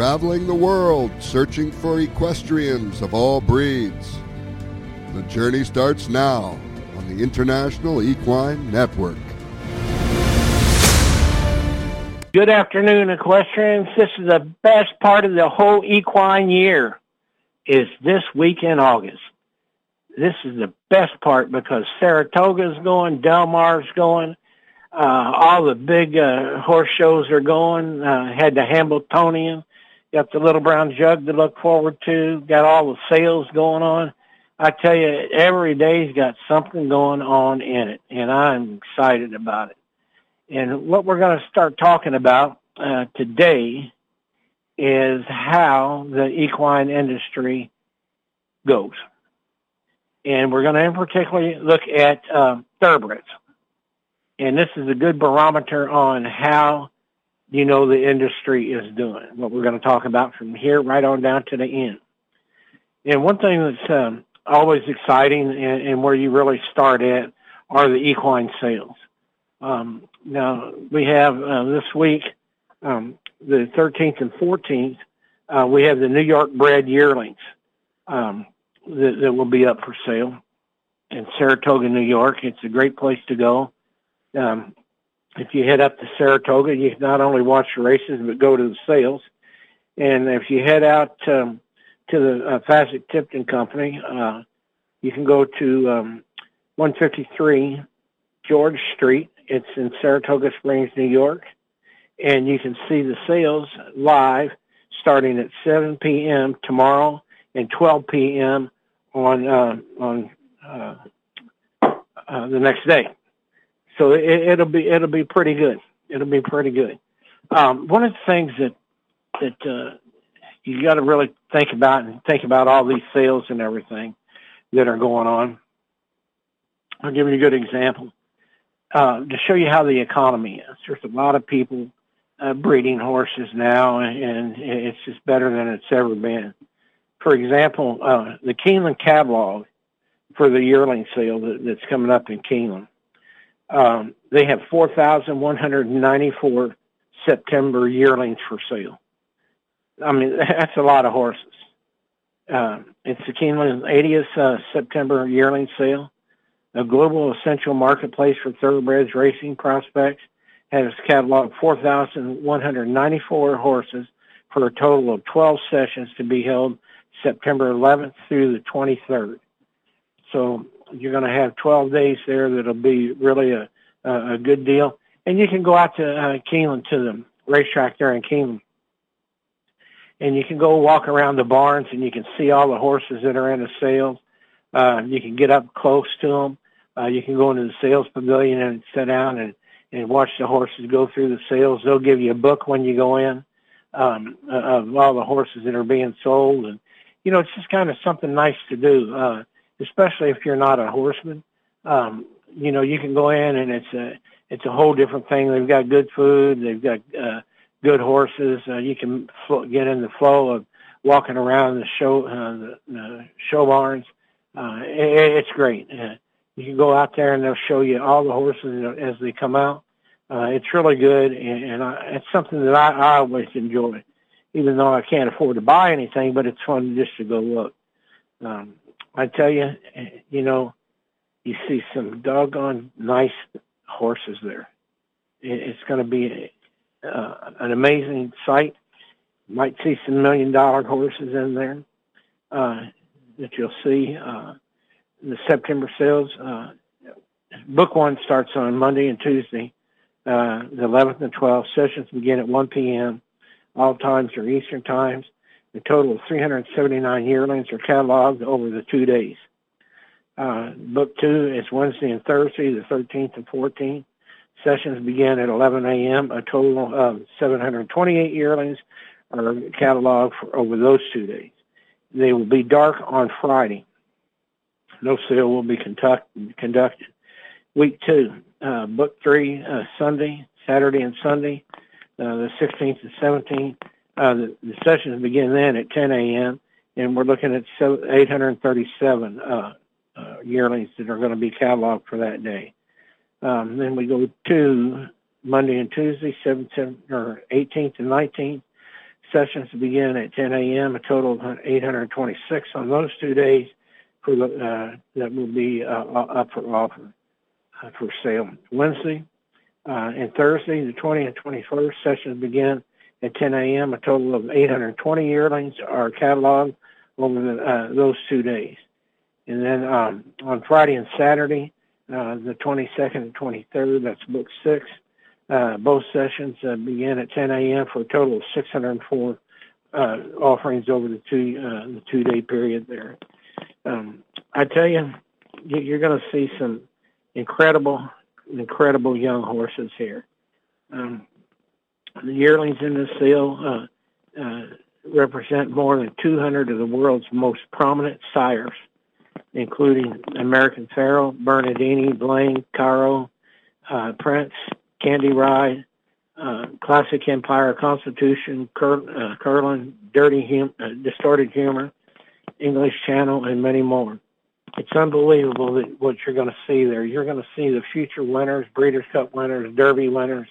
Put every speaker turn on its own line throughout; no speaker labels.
traveling the world searching for equestrians of all breeds. The journey starts now on the International Equine Network.
Good afternoon, equestrians. This is the best part of the whole equine year is this week in August. This is the best part because Saratoga's going, Del Mar's going, uh, all the big uh, horse shows are going. Uh, had the Hambletonian, got the Little Brown Jug to look forward to, got all the sales going on. I tell you, every day's got something going on in it, and I'm excited about it. And what we're going to start talking about uh, today is how the equine industry goes. And we're going to in particularly look at uh, thoroughbreds. And this is a good barometer on how you know the industry is doing, what we're going to talk about from here right on down to the end. And one thing that's um, always exciting and, and, where you really start at are the equine sales. Um, now we have uh, this week, um, the 13th and 14th, uh, we have the New York bred yearlings um, that, that, will be up for sale in Saratoga, New York. It's a great place to go. Um, if you head up to Saratoga, you not only watch the races but go to the sales. And if you head out um, to the uh, Fasig Tipton Company, uh, you can go to um, 153 George Street it's in Saratoga Springs, New York, and you can see the sales live starting at 7 p.m. tomorrow and 12 p.m. on uh, on uh, uh, the next day. So it, will be it'll be pretty good. It'll be pretty good. Um, one of the things that that uh, you got to really think about and think about all these sales and everything that are going on. I'll give you a good example uh, to show you how the economy is. There's a lot of people uh, breeding horses now, and it's just better than it's ever been. For example, uh, the Keeneland catalog for the yearling sale that, that's coming up in Keeneland, um, they have 4,194 September yearlings for sale. I mean, that's a lot of horses. Uh, it's the Keeneland 80th uh, September yearling sale a global essential marketplace for thoroughbreds racing prospects, has cataloged 4,194 horses for a total of 12 sessions to be held September 11th through the 23rd. So you're going to have 12 days there that'll be really a, a, good deal. And you can go out to uh, Keeneland to the racetrack there in Keeneland. And you can go walk around the barns and you can see all the horses that are in the sales. Uh, you can get up close to them. Uh, you can go into the sales pavilion and sit down and, and watch the horses go through the sales. They'll give you a book when you go in um, of all the horses that are being sold. And, you know, it's just kind of something nice to do, uh, especially if you're not a horseman. Um, you know, you can go in and it's a, it's a whole different thing. They've got good food. They've got uh, good horses. Uh, you can fl- get in the flow of walking around the show, uh, the, the show barns. Uh, it, it's great. Uh, you can go out there and they'll show you all the horses as they come out. Uh, it's really good, and, and I, it's something that I, I always enjoy, even though I can't afford to buy anything. But it's fun just to go look. Um, I tell you, you know, you see some doggone nice horses there. It's going to be uh, an amazing sight. Might see some million dollar horses in there uh, that you'll see. Uh, the September sales. Uh, book one starts on Monday and Tuesday, uh, the 11th and 12th. Sessions begin at 1 p.m. All times are Eastern times. A total of 379 yearlings are cataloged over the two days. Uh, book two is Wednesday and Thursday, the 13th and 14th. Sessions begin at 11 a.m. A total of 728 yearlings are cataloged for over those two days. They will be dark on Friday no sale will be conduct, conducted. Week two, uh, book three, uh, Sunday, Saturday and Sunday, uh, the 16th and 17th. Uh, the, the, sessions begin then at 10 a.m. and we're looking at 837 uh, uh, yearlings that are going to be cataloged for that day. Um, then we go to Monday and Tuesday, 17th or 18th and 19th. Sessions begin at 10 a.m. A total of 826 on those two days for the, uh, that will be uh, up for offer uh, for sale. Wednesday uh, and Thursday, the 20th and 21st, sessions begin at 10 a.m. A total of 820 yearlings are cataloged over the, uh, those two days. And then um, on Friday and Saturday, uh, the 22nd and 23rd, that's book six. Uh, both sessions uh, begin at 10 a.m. for a total of 604 uh, offerings over the two uh, the two day period there. Um, I tell you, you're going to see some incredible, incredible young horses here. Um, the yearlings in this sale uh, uh, represent more than 200 of the world's most prominent sires, including American Pharoah, Bernardini, Blame, Caro, uh, Prince, Candy Ride, uh, Classic Empire, Constitution, Cur- uh, Curlin, Dirty hum- uh, Distorted Humor, English Channel, and many more. It's unbelievable that what you're going to see there. You're going to see the future winners, Breeders' Cup winners, Derby winners,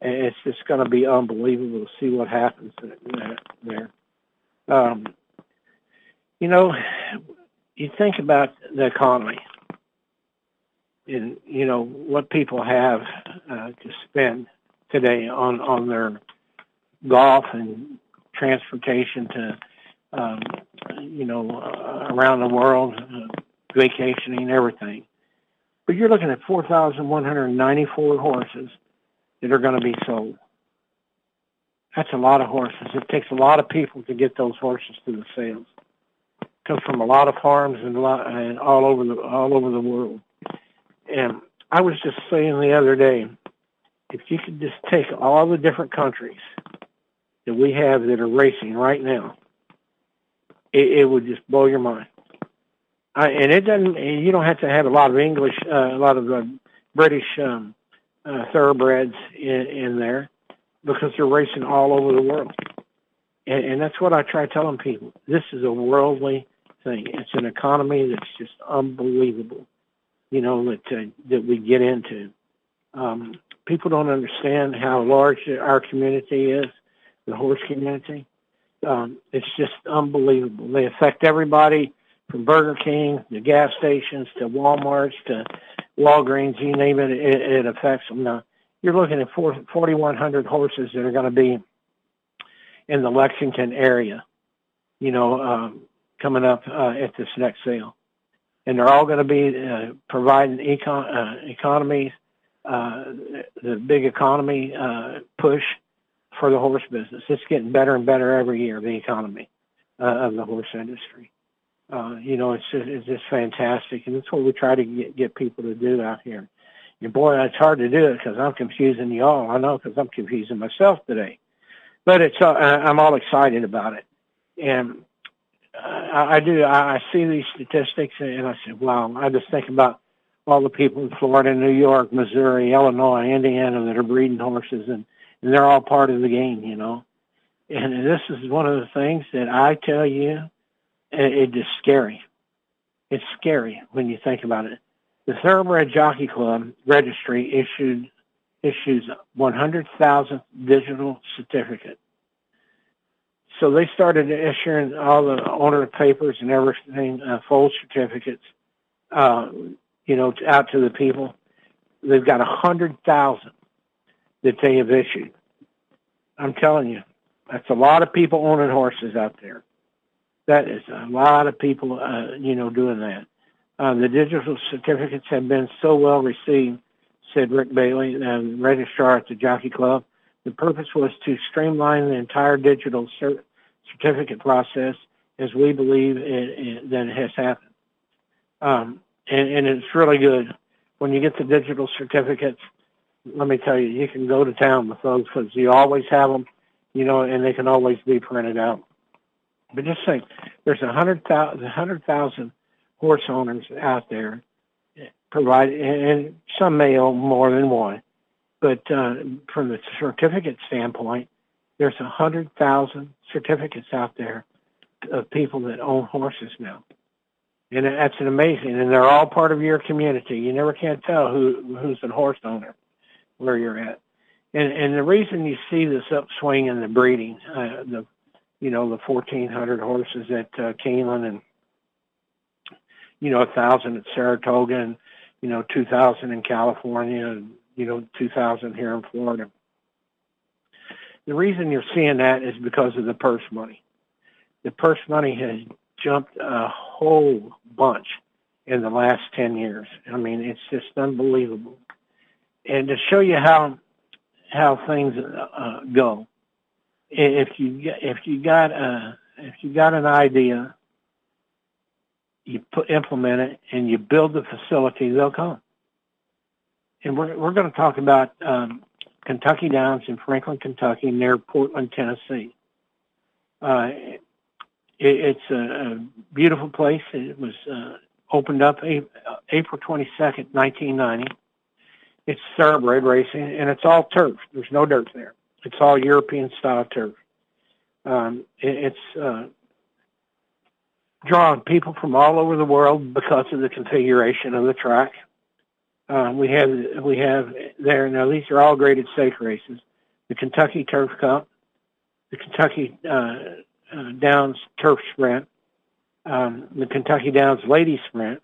and it's just going to be unbelievable to see what happens there. Um, you know, you think about the economy and you know what people have uh, to spend today on on their golf and transportation to um, you know uh, around the world, uh, vacationing, everything. But you're looking at 4,194 horses that are going to be sold. That's a lot of horses. It takes a lot of people to get those horses to the sales. It comes from a lot of farms and, lot, and all over the all over the world. And I was just saying the other day, if you could just take all the different countries that we have that are racing right now, it, it would just blow your mind. I, and it doesn't. You don't have to have a lot of English, uh, a lot of uh, British um, uh, thoroughbreds in, in there because they're racing all over the world. And, and that's what I try telling people. This is a worldly thing. It's an economy that's just unbelievable you know, that uh, that we get into. Um, people don't understand how large our community is, the horse community. Um, it's just unbelievable. They affect everybody from Burger King to gas stations to Walmarts to Walgreens, you name it, it, it affects them. Now, you're looking at 4,100 horses that are going to be in the Lexington area, you know, um, coming up uh, at this next sale and they're all going to be uh, providing econ- uh, economies, uh, the big economy uh, push for the horse business. It's getting better and better every year. The economy uh, of the horse industry. Uh, you know, it's just, it's just fantastic, and that's what we try to get, get people to do out here. And boy, it's hard to do it because I'm confusing y'all. I know because I'm confusing myself today, but it's uh, I'm all excited about it, and I, I do. I, I see these statistics and I say, wow. I just think about all the people in Florida, New York, Missouri, Illinois, Indiana that are breeding horses, and, and they're all part of the game, you know. And this is one of the things that I tell you, it, is scary. It's scary when you think about it. The Thoroughbred Jockey Club registry issued issues 100,000 digital certificate so they started issuing all the owner papers and everything, uh, full certificates, uh, you know, out to the people. They've got a hundred thousand that they have issued. I'm telling you, that's a lot of people owning horses out there. That is a lot of people, uh, you know, doing that. Uh, the digital certificates have been so well received, said Rick Bailey, uh, registrar at the Jockey Club. The purpose was to streamline the entire digital cert- certificate process as we believe it, it, that it has happened. Um, and, and it's really good. When you get the digital certificates, let me tell you, you can go to town with those because you always have them, you know, and they can always be printed out. But just think, there's a hundred thousand, hundred thousand horse owners out there, provide, and some may own more than one. But uh, from the certificate standpoint, there's a hundred thousand certificates out there of people that own horses now. And that's an amazing, and they're all part of your community. You never can tell who who's a horse owner where you're at. And and the reason you see this upswing in the breeding, uh, the you know, the 1,400 horses at uh, Keeneland and, you know, a 1,000 at Saratoga and, you know, 2,000 in California and, you know, 2,000 here in Florida. The reason you're seeing that is because of the purse money. The purse money has jumped a whole bunch in the last 10 years. I mean, it's just unbelievable. And to show you how how things uh, go, if you if you got a if you got an idea, you put implement it and you build the facility, they'll come. And we're we're going to talk about um, Kentucky Downs in Franklin, Kentucky, near Portland, Tennessee. Uh, it, it's a, a, beautiful place. It was uh, opened up April 22nd, 1990. It's thoroughbred racing, and it's all turf. There's no dirt there. It's all European style turf. Um, it, it's uh, drawn people from all over the world because of the configuration of the track. Uh, we have we have there now. These are all graded stake races. The Kentucky Turf Cup, the Kentucky uh, uh, Downs Turf Sprint, um, the Kentucky Downs Ladies Sprint,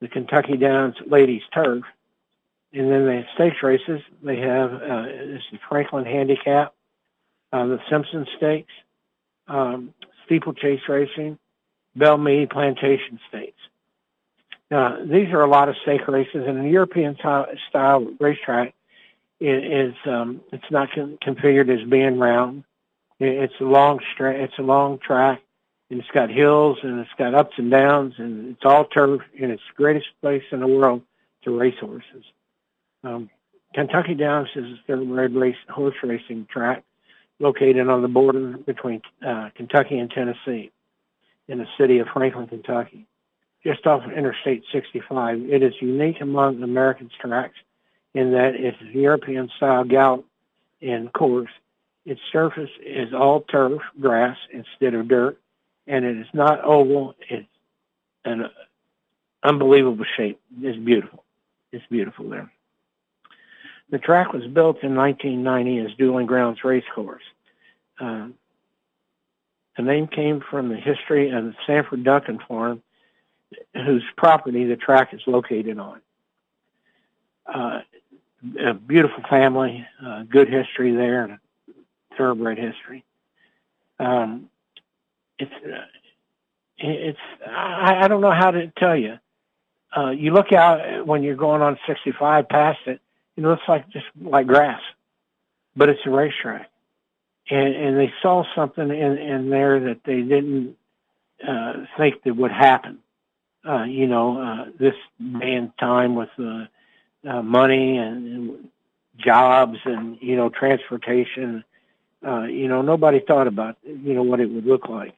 the Kentucky Downs Ladies Turf, and then the stakes races. They have uh, this is Franklin Handicap, uh, the Simpson Stakes, um, Steeplechase Racing, Belle Meade Plantation Stakes. Now, these are a lot of stake races, and a European style racetrack is, um, it's not con- configured as being round. It's a long stra- It's a long track, and it's got hills and it's got ups and downs, and it's all turf, and it's the greatest place in the world to race horses. Um, Kentucky Downs is a thoroughbred race horse racing track located on the border between uh, Kentucky and Tennessee in the city of Franklin, Kentucky just off of Interstate 65. It is unique among American tracks in that it's European style gallop and course. Its surface is all turf, grass instead of dirt, and it is not oval. It's an unbelievable shape. It's beautiful. It's beautiful there. The track was built in 1990 as Dueling Grounds Race Course. Uh, the name came from the history of the Sanford Duncan Farm whose property the track is located on. Uh, a beautiful family, uh, good history there, and thoroughbred history. Um, it's uh, it's I, I don't know how to tell you. Uh, you look out when you're going on 65 past it, it looks like just like grass, but it's a racetrack, and and they saw something in in there that they didn't uh, think that would happen uh, you know, uh, this day and time with uh, uh, money and, and jobs and, you know, transportation, uh, you know, nobody thought about, you know, what it would look like.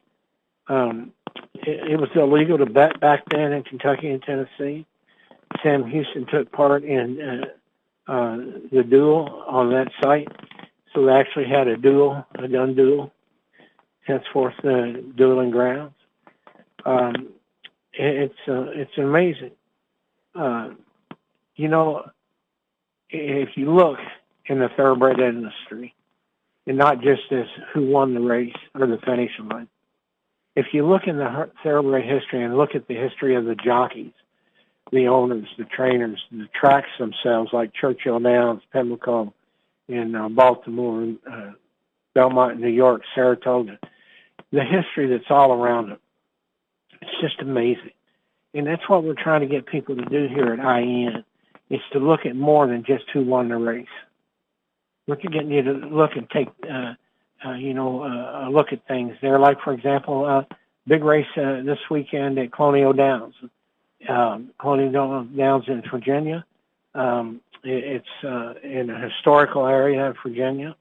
Um, it, it was illegal to bet back then in Kentucky and Tennessee. Sam Houston took part in uh, uh, the duel on that site. So they actually had a duel, a gun duel, henceforth the dueling grounds. Um, it's uh, it's amazing. Uh, you know, if you look in the thoroughbred industry, and not just as who won the race or the finish line, if you look in the thoroughbred history and look at the history of the jockeys, the owners, the trainers, the tracks themselves, like Churchill Downs, Pimlico, in uh, Baltimore, uh, Belmont, New York, Saratoga, the history that's all around them it's just amazing. And that's what we're trying to get people to do here at IN is to look at more than just who won the race. We're getting you to look and take, uh, uh, you know, uh, a look at things there. Like, for example, uh, big race uh, this weekend at Colonial Downs. Um, Colonial Downs in Virginia. Um, it, it's uh, in a historical area of Virginia.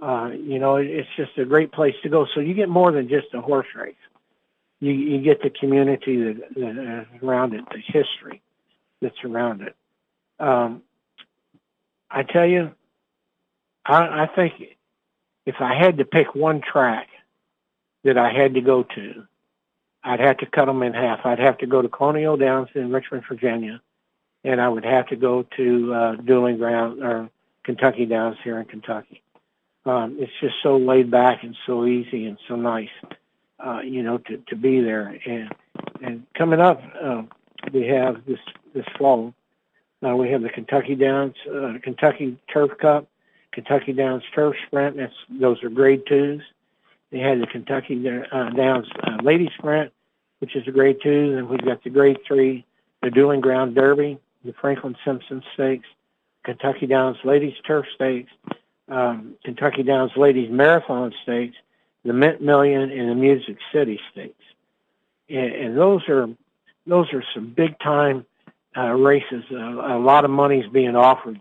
Uh, you know, it's just a great place to go. So you get more than just a horse race you, you get the community that, that is around it, the history that's around it. Um, I tell you, I, I think if I had to pick one track that I had to go to, I'd have to cut them in half. I'd have to go to Colonial Downs in Richmond, Virginia, and I would have to go to uh, Dueling Ground or Kentucky Downs here in Kentucky. Um, it's just so laid back and so easy and so nice, uh, you know, to, to be there. And and coming up, uh, we have this this fall. Uh, we have the Kentucky Downs uh, Kentucky Turf Cup, Kentucky Downs Turf Sprint. That's those are grade twos. They had the Kentucky uh, Downs uh, Lady Sprint, which is a grade two, and we've got the grade three, the Dueling Ground Derby, the Franklin Simpson Stakes, Kentucky Downs Ladies Turf Stakes, um, Kentucky Downs Ladies Marathon Stakes, the Mint Million, and the Music City Stakes. And, and those are those are some big time uh, races. Uh, a lot of money is being offered,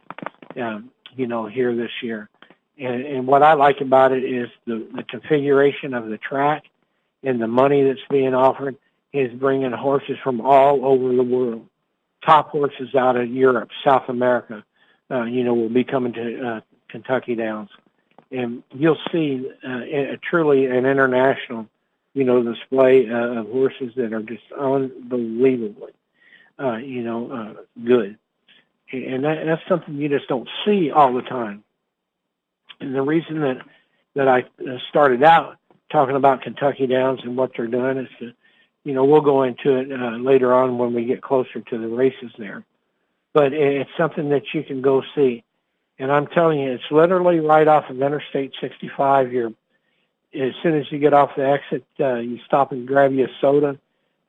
um, you know, here this year. And, and what I like about it is the, the configuration of the track and the money that's being offered is bringing horses from all over the world. Top horses out of Europe, South America, uh, you know, will be coming to uh, Kentucky Downs. And you'll see uh, a, truly an international, you know, display uh, of horses that are just unbelievably, uh, you know, uh, good. And that, that's something you just don't see all the time. And the reason that that I uh, started out talking about Kentucky Downs and what they're doing is to, you know, we'll go into it uh, later on when we get closer to the races there. But it's something that you can go see. And I'm telling you, it's literally right off of Interstate 65. You're, as soon as you get off the exit, uh, you stop and grab you a soda,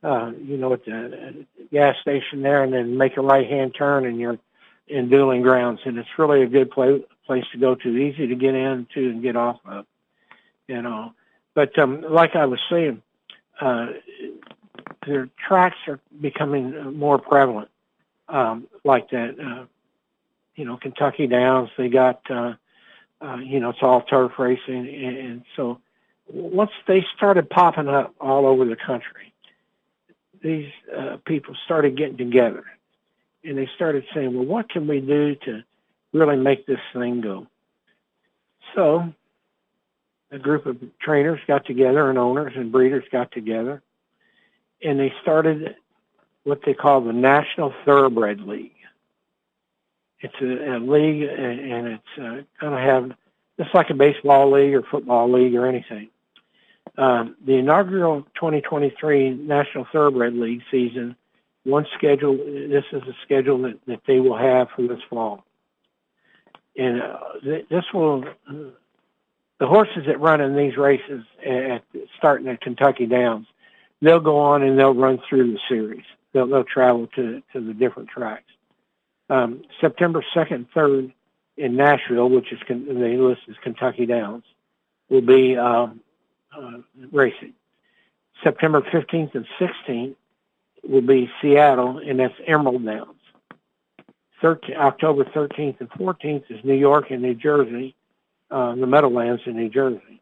uh, you know, at the gas station there, and then make a right-hand turn, and you're in Dueling Grounds. And it's really a good place place to go to, easy to get into and get off of, you know. But um, like I was saying, uh, their tracks are becoming more prevalent, um, like that. Uh, you know, Kentucky Downs, they got, uh, uh, you know, it's all turf racing, and, and so once they started popping up all over the country, these uh, people started getting together, and they started saying, "Well, what can we do to really make this thing go. So a group of trainers got together and owners and breeders got together and they started what they call the National Thoroughbred League. It's a, a league and it's uh, going to have, just like a baseball league or football league or anything. Um, the inaugural 2023 National Thoroughbred League season, one schedule, this is a schedule that, that they will have for this fall and uh, this will the horses that run in these races at starting at Kentucky Downs, they'll go on and they'll run through the series. They'll they'll travel to to the different tracks. Um, September second, third in Nashville, which is they list as Kentucky Downs, will be um, uh, racing. September 15th and 16th will be Seattle, and that's Emerald Downs. 13, October 13th and 14th is New York and New Jersey, uh, the Meadowlands in New Jersey.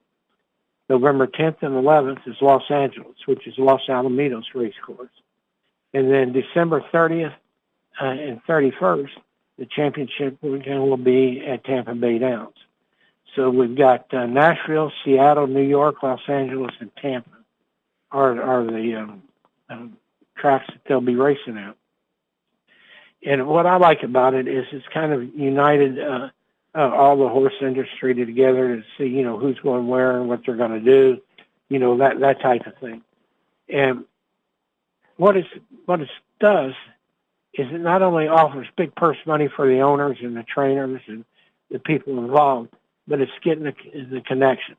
November 10th and 11th is Los Angeles, which is Los Alamitos Race Course. And then December 30th uh, and 31st, the championship weekend will be at Tampa Bay Downs. So we've got uh, Nashville, Seattle, New York, Los Angeles, and Tampa are, are the um, um, tracks that they'll be racing at and what I like about it is it's kind of united uh, uh, all the horse industry together to see, you know, who's going where and what they're going to do, you know, that that type of thing. And what it what it does is it not only offers big purse money for the owners and the trainers and the people involved, but it's getting the, the connections.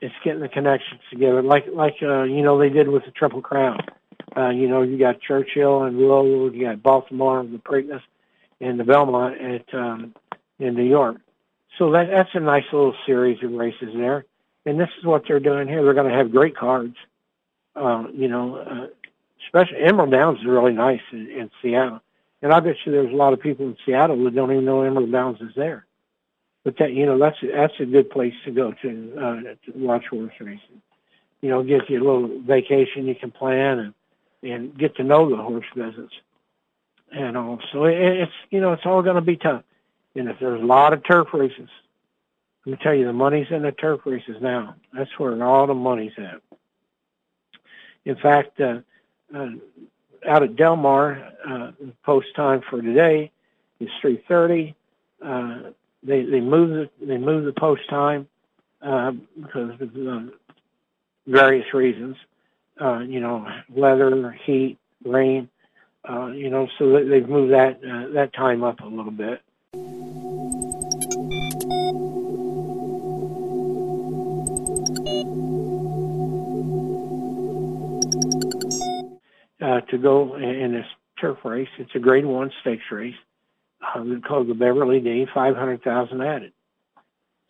It's getting the connections together, like like uh, you know they did with the Triple Crown. Uh, you know, you got Churchill and Louisville, you got Baltimore, and the Preakness, and the Belmont at um, in New York. So that that's a nice little series of races there. And this is what they're doing here. They're going to have great cards. Uh, you know, uh, especially Emerald Downs is really nice in, in Seattle. And I bet you there's a lot of people in Seattle that don't even know Emerald Downs is there. But that you know that's that's a good place to go to, uh, to watch horse racing. You know, gives you a little vacation you can plan and and get to know the horse business. And all. So it, it's, you know, it's all going to be tough. And if there's a lot of turf races, let me tell you, the money's in the turf races now. That's where all the money's at. In fact, uh, uh, out at Del Mar, uh, post time for today is 3.30. Uh, they they move the they move the post time uh, because of uh, various reasons. Uh, you know, weather, heat, rain. Uh, you know, so they've moved that uh, that time up a little bit. Uh, to go in this turf race, it's a Grade One stakes race uh, called the Beverly D. Five hundred thousand added.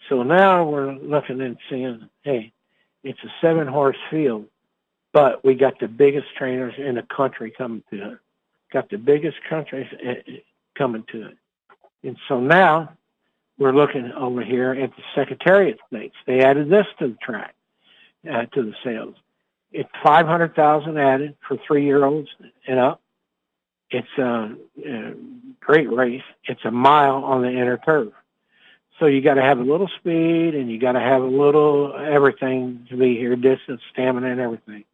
So now we're looking and seeing, hey, it's a seven horse field, but we got the biggest trainers in the country coming to it. Got the biggest countries eh, eh, coming to it. And so now we're looking over here at the Secretariat Stakes. They added this to the track, uh, to the sales. It's 500,000 added for three year olds and up. It's a, a great race. It's a mile on the inner turf. So you got to have a little speed and you got to have a little everything to be here, distance, stamina, and everything.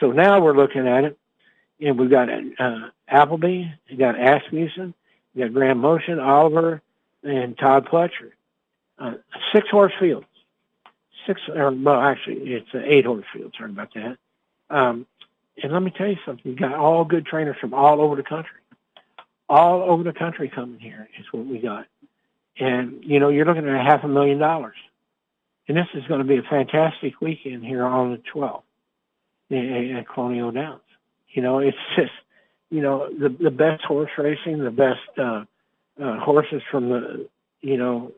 So now we're looking at it, and we've got uh, Appleby, you got Asmussen, you got Graham Motion, Oliver, and Todd Pletcher. Uh, six horse fields. Six, or, well, actually, it's an eight horse field. Sorry about that. Um, and let me tell you something. You got all good trainers from all over the country. All over the country coming here is what we got. And, you know, you're looking at a half a million dollars. And this is going to be a fantastic weekend here on the 12th at Colonial Downs. You know, it's just, you know, the the best horse racing, the best uh, uh, horses from the, you know,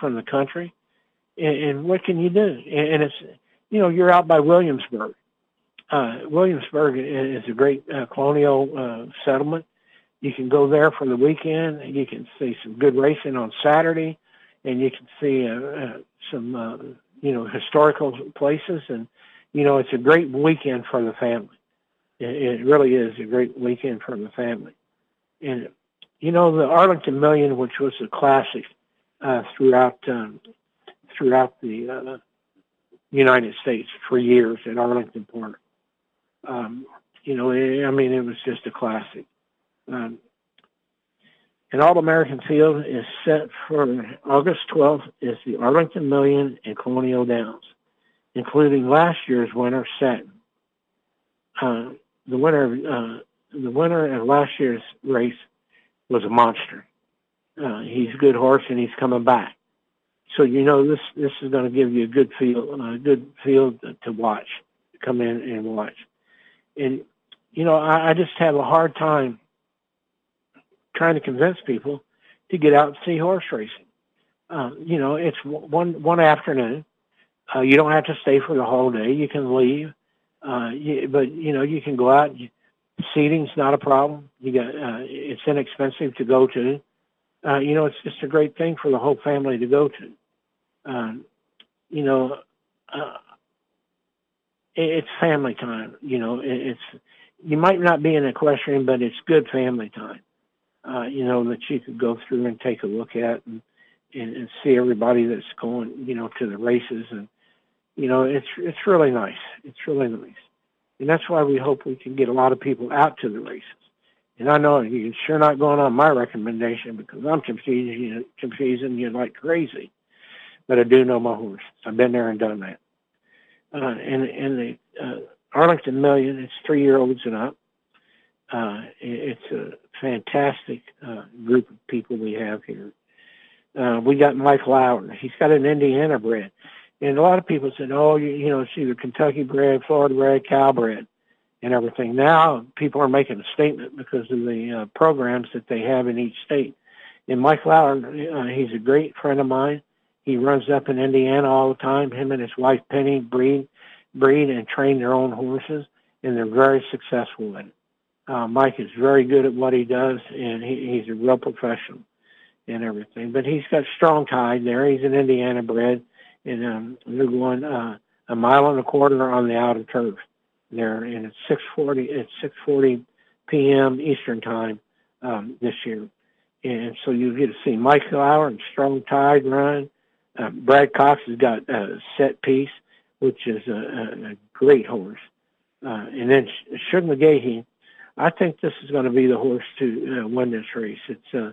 from the country. And, and what can you do? And it's, you know, you're out by Williamsburg. Uh, Williamsburg is a great uh, colonial uh, settlement you can go there for the weekend. You can see some good racing on Saturday, and you can see uh, uh, some uh, you know historical places. And you know it's a great weekend for the family. It, it really is a great weekend for the family. And you know the Arlington Million, which was a classic uh, throughout um, throughout the uh, United States for years at Arlington Park. Um, you know, I mean, it was just a classic. Um, an All-American field is set for August 12th is the Arlington Million and Colonial Downs, including last year's winner, Santin. Uh, the winner, uh, the winner of last year's race was a monster. Uh, he's a good horse and he's coming back. So you know this this is going to give you a good field, a good field to watch, come in and watch. And you know I, I just have a hard time trying to convince people to get out and see horse racing. Uh, you know, it's one one afternoon. Uh, you don't have to stay for the whole day. You can leave, uh, you, but you know you can go out. You, seating's not a problem. You got uh, it's inexpensive to go to. Uh, you know, it's just a great thing for the whole family to go to. Um, you know, uh, it, it's family time. You know, it, it's you might not be an equestrian, but it's good family time uh, you know, that you could go through and take a look at and, and, and see everybody that's going, you know, to the races. And, you know, it's, it's really nice. It's really nice. And that's why we hope we can get a lot of people out to the races. And I know you're sure not going on my recommendation because I'm confusing you, confusing you like crazy. But I do know my horse. I've been there and done that. Uh, and, and the uh, Arlington Million, it's three year olds and up. Uh, it's a fantastic uh, group of people we have here. Uh, we got Mike Lauer. He's got an Indiana bred. And a lot of people said, oh, you, you know, it's either Kentucky bred, Florida bred, Cal bred, and everything. Now people are making a statement because of the uh, programs that they have in each state. And Mike Lauer, uh, he's a great friend of mine. He runs up in Indiana all the time. Him and his wife Penny breed, breed and train their own horses, and they're very successful in it. Uh, Mike is very good at what he does, and he, he's a real professional and everything. But he's got strong tide there. He's an Indiana bred, and um, they're going uh, a mile and a quarter on the outer turf there, and it's 6:40. It's 6:40 p.m. Eastern time um, this year, and so you get to see Mike Lauer and strong tide run. Uh, Brad Cox has got a set piece, which is a, a, a great horse, uh, and then Shug McGaughey I think this is going to be the horse to uh, win this race. It's uh,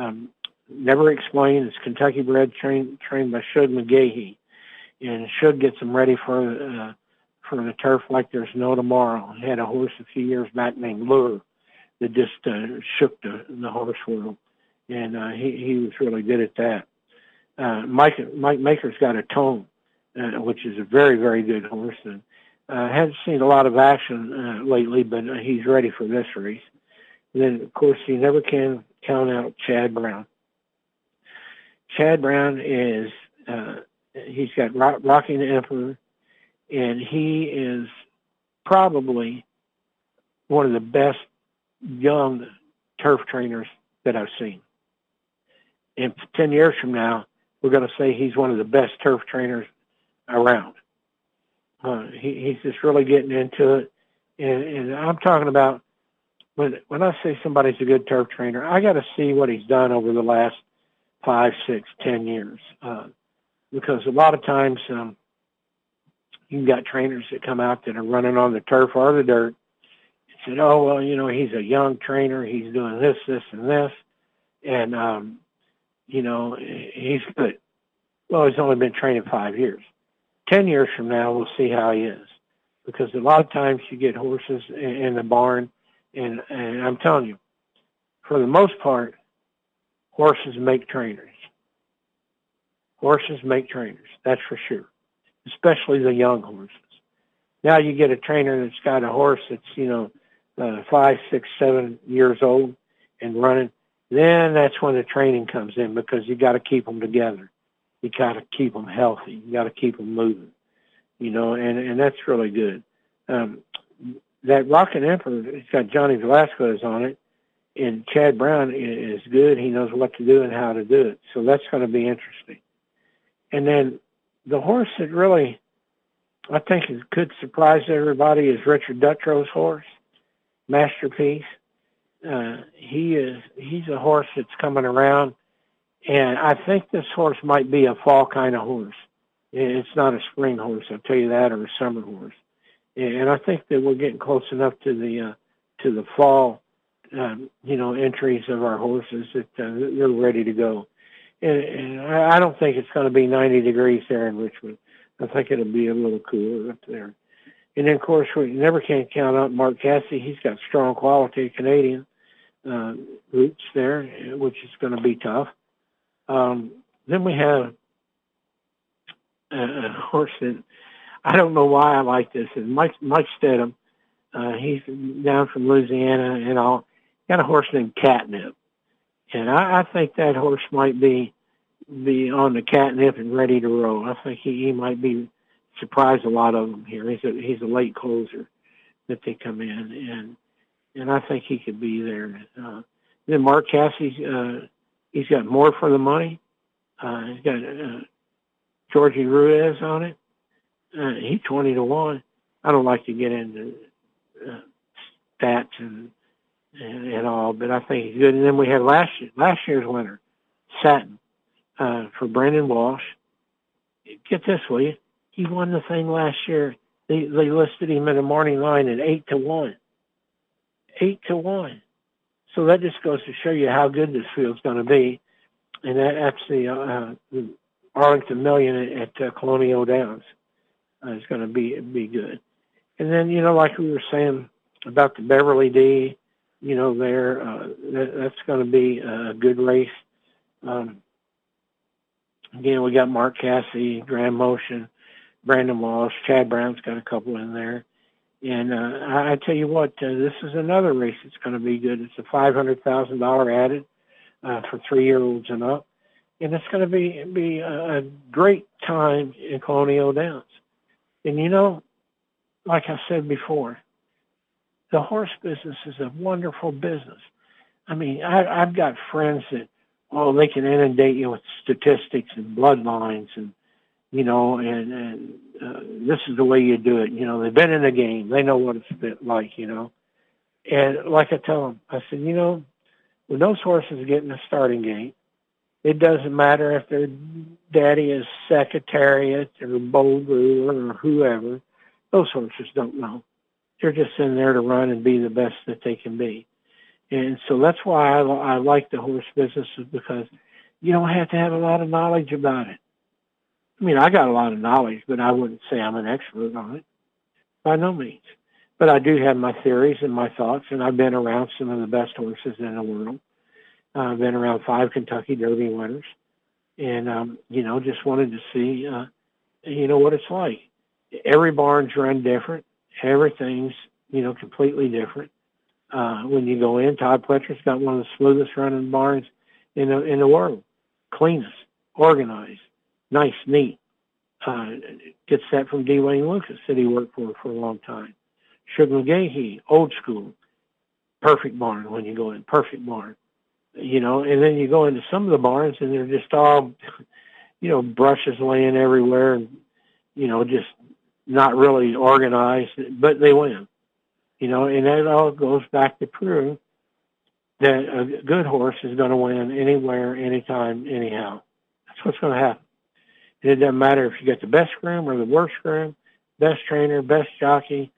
um, never explained. It's Kentucky bred, trained trained by Shug McGaughey, and Shug gets them ready for uh, for the turf like there's no tomorrow. He had a horse a few years back named Lure that just uh, shook the, the horse world, and uh, he he was really good at that. Uh, Mike Mike Maker's got a tone, uh, which is a very very good horse, and uh, hasn't seen a lot of action uh, lately, but uh, he's ready for this race. And then of course you never can count out Chad Brown. Chad Brown is uh, he's got Rock, Rocking Emperor, and he is probably one of the best young turf trainers that I've seen. And 10 years from now, we're going to say he's one of the best turf trainers around. Uh, he, he's just really getting into it. And, and I'm talking about when when I say somebody's a good turf trainer, I got to see what he's done over the last five, six, ten years. Uh, because a lot of times um, you've got trainers that come out that are running on the turf or the dirt and said, "Oh well, you know, he's a young trainer. He's doing this, this, and this, and um, you know, he's good." Well, he's only been training five years. Ten years from now, we'll see how he is, because a lot of times you get horses in the barn, and and I'm telling you, for the most part, horses make trainers. Horses make trainers, that's for sure, especially the young horses. Now you get a trainer that's got a horse that's, you know, uh, five, six, seven years old and running, then that's when the training comes in because you got to keep them together. You got to keep them healthy. You got to keep them moving, you know, and, and that's really good. Um, that Rockin' Emperor, it's got Johnny Velazquez on it, and Chad Brown is good. He knows what to do and how to do it. So that's going to be interesting. And then the horse that really, I think, could surprise everybody is Richard Dutrow's horse, Masterpiece. Uh, he is he's a horse that's coming around, and I think this horse might be a fall kind of horse. It's not a spring horse, I'll tell you that, or a summer horse. And I think that we're getting close enough to the uh, to the fall, um, you know, entries of our horses that uh, they're ready to go and, I don't think it's going to be 90 degrees there in Richmond. I think it'll be a little cooler up there. And then, of course, we never can count out Mark Casse. He's got strong quality Canadian uh, roots there, which is going to be tough. Um, then we have a, a horse that I don't know why I like this. And Mike Mike Stidham, uh, he's down from Louisiana and all. Got a horse named Catnip, and I, I think that horse might be be on the catnip and ready to roll. I think he, he might be surprise a lot of them here. He's a he's a late closer that they come in and and I think he could be there. Uh, then Mark Casse, uh, he's got more for the money. Uh, he's got uh, Georgie Ruiz on it. Uh, he's twenty to one. I don't like to get into uh, stats and, and and all, but I think he's good. And then we had last last year's winner, Santin uh, for Brendan Walsh. Get this, will you? He won the thing last year. They they listed him in the morning line at eight to one. Eight to one. So that just goes to show you how good this field's going to be, and that, that's the, uh, Arlington Million at, at uh, Colonial Downs. Uh, is going to be be good. And then you know, like we were saying about the Beverly D, you know, there uh, that, that's going to be a good race. Um, Again, we got Mark Casse, Graham Motion, Brendan Walsh, Chad Brown's got a couple in there. And uh, I, tell you what, uh, this is another race that's going to be good. It's a $500,000 added uh, for three-year-olds and up. And it's going to be be a great time in Colonial Downs. And you know, like I said before, the horse business is a wonderful business. I mean, I, I've got friends that oh, they can inundate you with statistics and bloodlines and, you know, and, and uh, this is the way you do it. You know, they've been in the game. They know what it's like, you know. And like I tell them, I said, you know, when those horses get in the starting gate, it doesn't matter if their daddy is Secretariat or Bold or whoever. Those horses don't know. They're just in there to run and be the best that they can be. And so that's why I, I like the horse business is because you don't have to have a lot of knowledge about it. I mean, I got a lot of knowledge, but I wouldn't say I'm an expert on it by no means. But I do have my theories and my thoughts, and I've been around some of the best horses in the world. Uh, I've been around five Kentucky Derby winners, and um, you know, just wanted to see, uh, you know, what it's like. Every barn's run different. Everything's you know completely different. Uh, when you go in, Todd Pletcher's got one of the smoothest running barns in the in the world, cleanest, organized, nice, neat. Uh, gets that from D. Wayne Lukas that he worked for for a long time. Shug McGaughey, old school, perfect barn when you go in, perfect barn. You know, and then you go into some of the barns and they're just all, you know, brushes laying everywhere and, you know, just not really organized, but they win. You know, and that all goes back to prove that a good horse is going to win anywhere, anytime, anyhow. That's what's going to happen. And it doesn't matter if you get the best groom or the worst groom, best trainer, best jockey,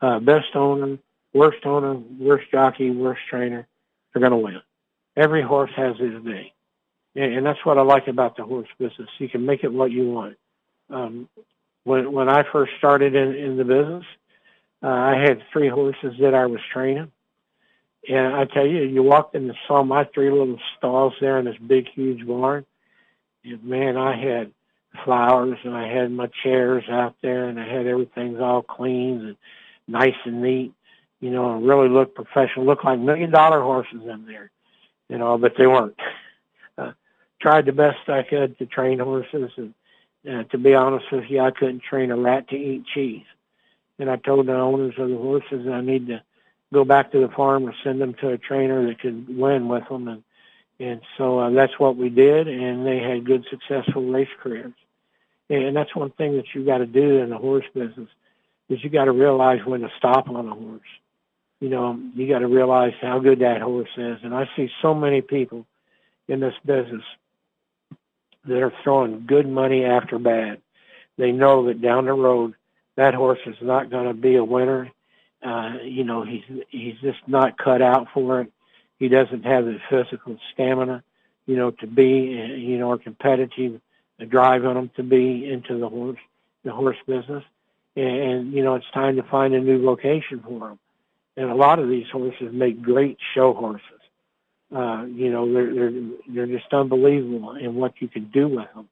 uh, best owner, worst owner, worst jockey, worst trainer, they're going to win. Every horse has his day. And that's what I like about the horse business. You can make it what you want. Um, when when I first started in, in the business, uh, I had three horses that I was training. And I tell you, you walked in and saw my three little stalls there in this big, huge barn. And man, I had flowers and I had my chairs out there and I had everything's all clean and nice and neat, you know, and really looked professional, looked like million dollar horses in there, you know, but they weren't. Uh, tried the best I could to train horses and to be honest with you, I couldn't train a rat to eat cheese. And I told the owners of the horses I need to go back to the farm or send them to a trainer that could win with them. And, and so uh, that's what we did. And they had good, successful race careers. And that's one thing that you got to do in the horse business is you got to realize when to stop on a horse. You know, you got to realize how good that horse is. And I see so many people in this business that are throwing good money after bad. They know that down the road that horse is not going to be a winner. Uh, you know, he's he's just not cut out for it. He doesn't have the physical stamina, you know, to be, you know, or competitive drive on him to be into the horse, the horse business and you know it's time to find a new location for them. And a lot of these horses make great show horses. Uh, you know, they're they're they're just unbelievable in what you can do with them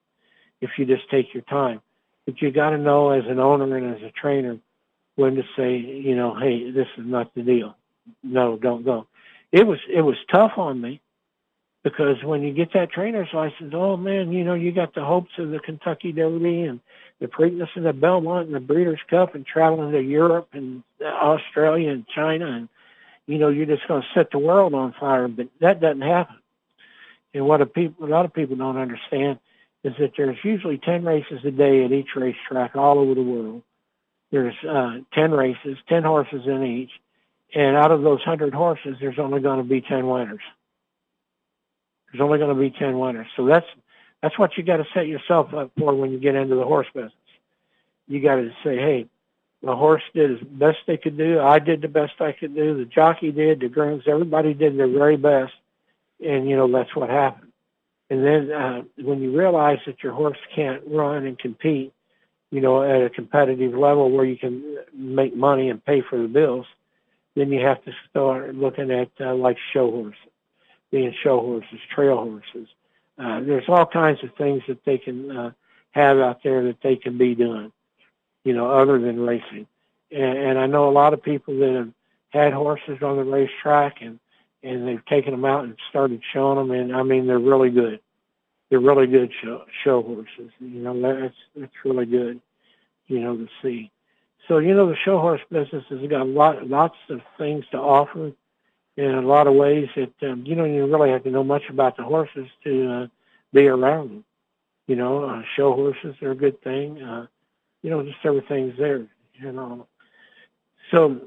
if you just take your time. But you got to know as an owner and as a trainer when to say, you know, hey, this is not the deal. No, don't go. It was it was tough on me because when you get that trainer's license, oh man, you know, you got the hopes of the Kentucky Derby and the Preakness and the Belmont and the Breeders' Cup and traveling to Europe and Australia and China and you know you're just going to set the world on fire, but that doesn't happen. And what a, people, a lot of people don't understand is that there's usually 10 races a day at each racetrack all over the world. There's uh, 10 races, 10 horses in each, and out of those 100 horses, there's only going to be 10 winners. There's only going to be 10 winners. So that's that's what you got to set yourself up for when you get into the horse business. You got to say, hey, the horse did as best they could do. I did the best I could do. The jockey did. The grooms, everybody did their very best. And, you know, that's what happened. And then uh, when you realize that your horse can't run and compete, you know, at a competitive level where you can make money and pay for the bills, then you have to start looking at uh, like show horses, being show horses, trail horses, uh, there's all kinds of things that they can uh, have out there that they can be doing, you know, other than racing. And, and I know a lot of people that have had horses on the racetrack and and they've taken them out and started showing them, and I mean they're really good. They're really good show, show horses. You know, that's that's really good. You know, to see. So you know, the show horse business has got a lot, lots of things to offer in a lot of ways that um, you don't even really have to know much about the horses to uh, be around them. You know, uh, show horses are a good thing. Uh, you know, just everything's there. You know, so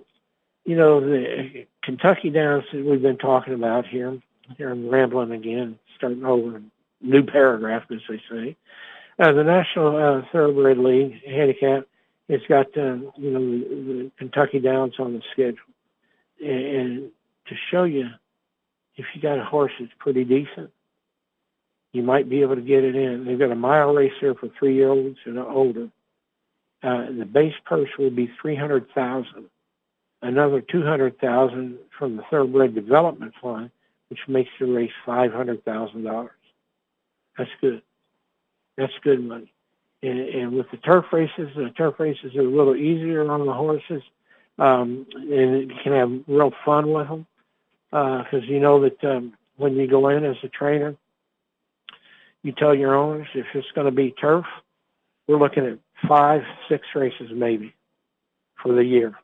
you know the Kentucky Downs that we've been talking about here. Here I'm rambling again, starting over new paragraph, as they say. Uh, the National uh, Thoroughbred League handicap has got uh, you know the, the Kentucky Downs on the schedule, and to show you if you got a horse that's pretty decent, you might be able to get it in. They've got a mile race here for three-year-olds and older. Uh, the base purse will be three hundred thousand. Another two hundred thousand from the Thoroughbred Development Fund, which makes the race five hundred thousand dollars. That's good. That's good money. And, and with the turf races, the turf races are a little easier on the horses, um, and you can have real fun with them because uh, you know that um, when you go in as a trainer, you tell your owners if it's going to be turf, we're looking at five, six races maybe for the year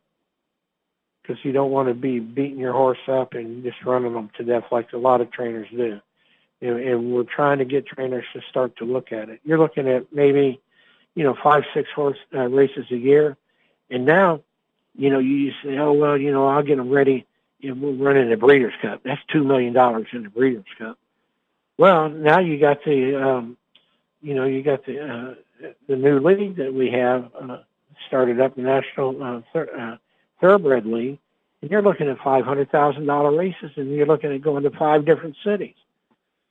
because you don't want to be beating your horse up and just running them to death like a lot of trainers do. And, and we're trying to get trainers to start to look at it. You're looking at maybe, you know, five, six horse uh, races a year, and now, you know, you say, oh well, you know, I'll get them ready. And we're running the Breeders' Cup. That's two million dollars in the Breeders' Cup. Well, now you got the, um, you know, you got the uh, the new league that we have uh, started up, the National uh, uh, Thoroughbred League, and you're looking at five hundred thousand dollar races, and you're looking at going to five different cities.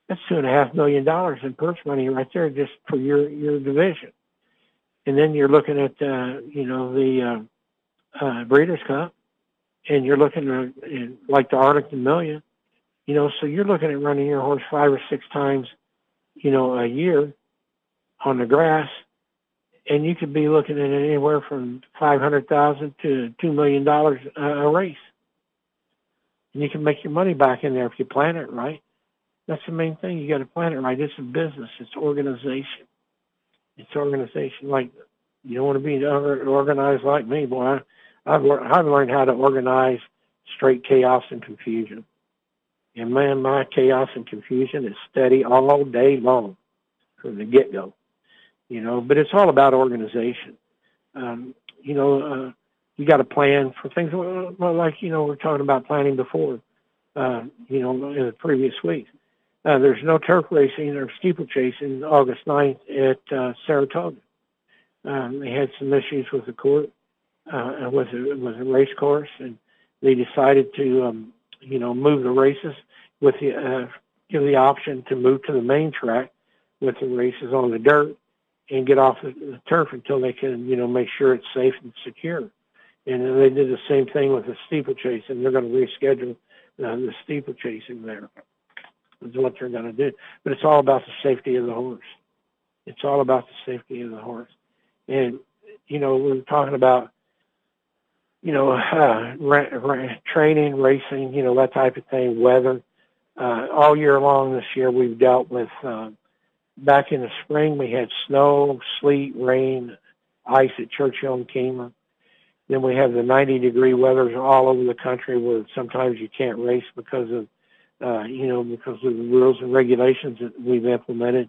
That's two and a half million dollars in purse money right there just for your your division. And then you're looking at uh, you know the uh, uh, Breeders' Cup, and you're looking at like the Arlington Million. You know, so you're looking at running your horse five or six times, you know, a year on the grass, and you could be looking at anywhere from five hundred thousand to two million dollars a race, and you can make your money back in there if you plan it right. That's the main thing. You got to plan it right. It's a business. It's organization. It's organization. Like you don't want to be organized like me, boy. I've learned, I've learned how to organize straight chaos and confusion. And man, my chaos and confusion is steady all day long from the get go you know, but it's all about organization. Um, you know, uh, you got to plan for things like, you know, we are talking about planning before, uh, you know, in the previous week. Uh, there's no turf racing or steeplechasing August 9th at uh, Saratoga. Um, they had some issues with the court, uh, with a, with a race course, and they decided to, um, you know, move the races with the, uh, give the option to move to the main track with the races on the dirt and get off the, turf until they can, you know, make sure it's safe and secure. And they did the same thing with the steeplechase, and they're going to reschedule uh, the steeplechasing there. Is what they're going to do. But it's all about the safety of the horse. It's all about the safety of the horse. And you know, we're talking about you know uh, ra- ra- training, racing, you know that type of thing, weather. Uh, all year long this year, we've dealt with. Uh, back in the spring, we had snow, sleet, rain, ice at Churchill and Keeneland. Then we have the 90 degree weathers all over the country where sometimes you can't race because of, uh, you know, because of the rules and regulations that we've implemented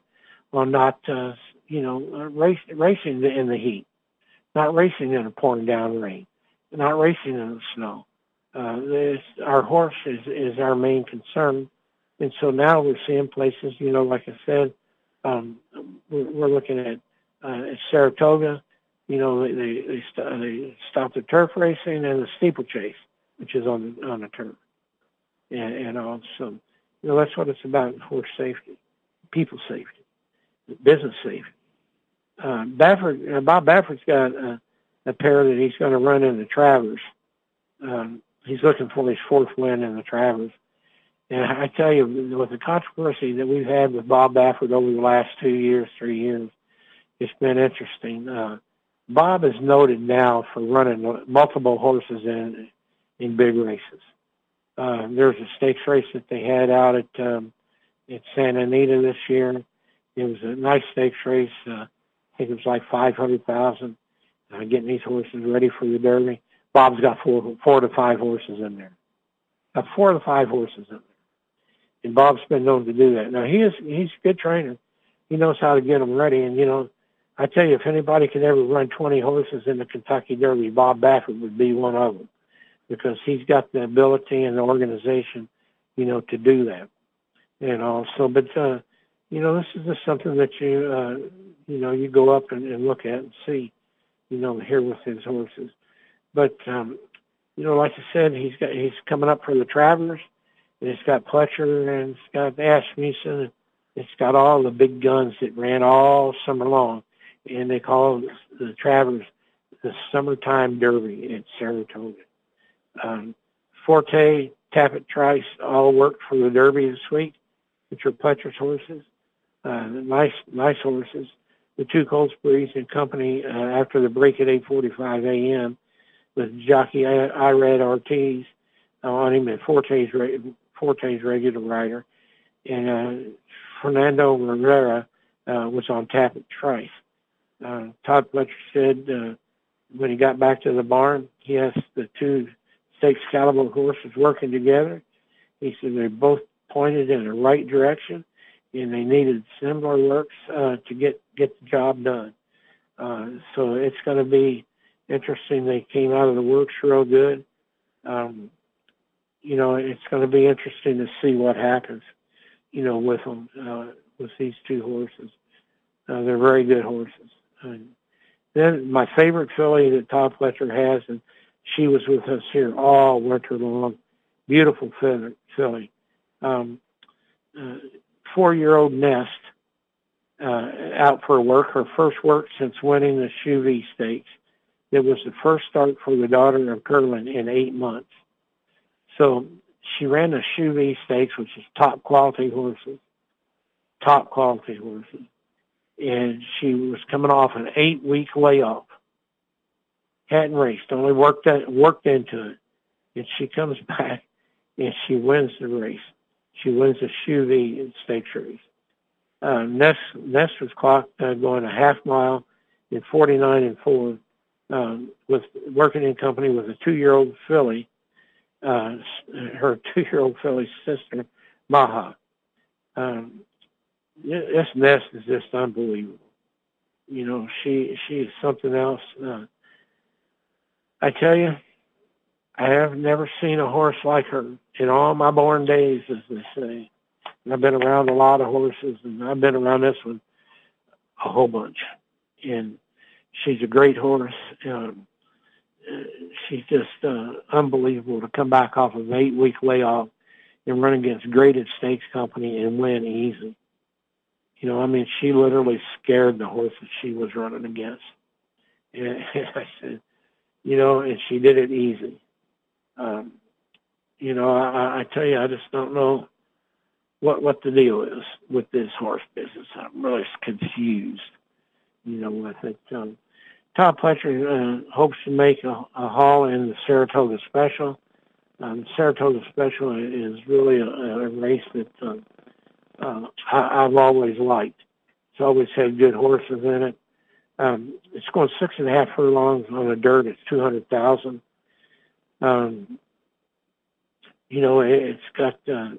on not, uh, you know, uh, race, racing in the heat, not racing in a pouring down rain, not racing in the snow. Uh, this, our horse is, is our main concern. And so now we're seeing places, you know, like I said, um, we're, looking at, uh, at Saratoga. You know, they they, st- they stopped the turf racing and the steeplechase, which is on on the turf, and, and also, you know, that's what it's about: horse safety, people safety, business safety. Uh, Baffert, uh, Bob Baffert's got a, a pair that he's going to run in the Travers. Um, he's looking for his fourth win in the Travers. And I tell you, with the controversy that we've had with Bob Baffert over the last two years, three years, it's been interesting. Uh, Bob is noted now for running multiple horses in in big races. Uh, there's a stakes race that they had out at um, at Santa Anita this year. It was a nice stakes race. Uh, I think it was like five hundred thousand. Uh, getting these horses ready for the Derby. Bob's got four four to five horses in there. Got four to five horses in there and Bob's been known to do that. Now he is he's a good trainer. He knows how to get them ready, and you know, I tell you, if anybody could ever run 20 horses in the Kentucky Derby, Bob Baffert would be one of them, because he's got the ability and the organization, you know, to do that. And also, but uh, you know, this is just something that you uh, you know you go up and, and look at and see, you know, here with his horses. But um, you know, like I said, he's got he's coming up for the Travers and it's got Pletcher and it's got Asmussen It's got all the big guns that ran all summer long, and they call the Travers the Summertime Derby at Saratoga. Um, Forte, Tapit Trice all worked for the Derby this week, which are Pletcher's horses. Uh, nice, nice horses. The two Breeze and Company uh, after the break at 8:45 a.m. with jockey Irad Ortiz on him and Forte's Forte's regular rider, and uh, Fernando Rivera uh, was on Tapit Trice. Uh, Todd Pletcher said uh, when he got back to the barn, he has the two stakes caliber horses working together. He said they both pointed in the right direction, and they needed similar works uh, to get get the job done. Uh, so it's going to be interesting. They came out of the works real good. Um, you know, it's going to be interesting to see what happens. You know, with them uh, with these two horses. Uh, they're very good horses. And then my favorite filly that Todd Pletcher has, and she was with us here all winter long. Beautiful filly. Um, uh, four-year-old Nest uh, out for work. Her first work since winning the Shuvee Stakes. It was the first start for the daughter of Curlin in eight months. So she ran the Shuvee Stakes, which is top quality horses, top quality horses, and she was coming off an eight-week layoff. Hadn't raced, only worked that worked into it, and she comes back and she wins the race. She wins the Shuvee Stakes race. Uh, Nest, Nest was clocked uh, going a half mile in 49 and 4 um, with working in company with a two-year-old filly, uh, her two-year-old filly's sister, Maha. Um, this Nest is just unbelievable. You know, she she is something else. Uh, I tell you, I have never seen a horse like her in all my born days, as they say. And I've been around a lot of horses, and I've been around this one a whole bunch. And she's a great horse. Um, she's just uh, unbelievable to come back off of an eight-week layoff and run against Graded Stakes Company and win easy. You know, I mean, she literally scared the horses she was running against. And I said, you know, and she did it easy. Um, you know, I, I tell you, I just don't know what what the deal is with this horse business. I'm really confused. You know, with it. Um, Todd Pletcher uh, hopes to make a, a haul in the Saratoga Special. Um, Saratoga Special is really a, a race that uh, uh, I, I've always liked. It's always had good horses in it. Um, it's going six and a half furlongs on the dirt. It's two hundred thousand. Um, you know, it, it's got uh,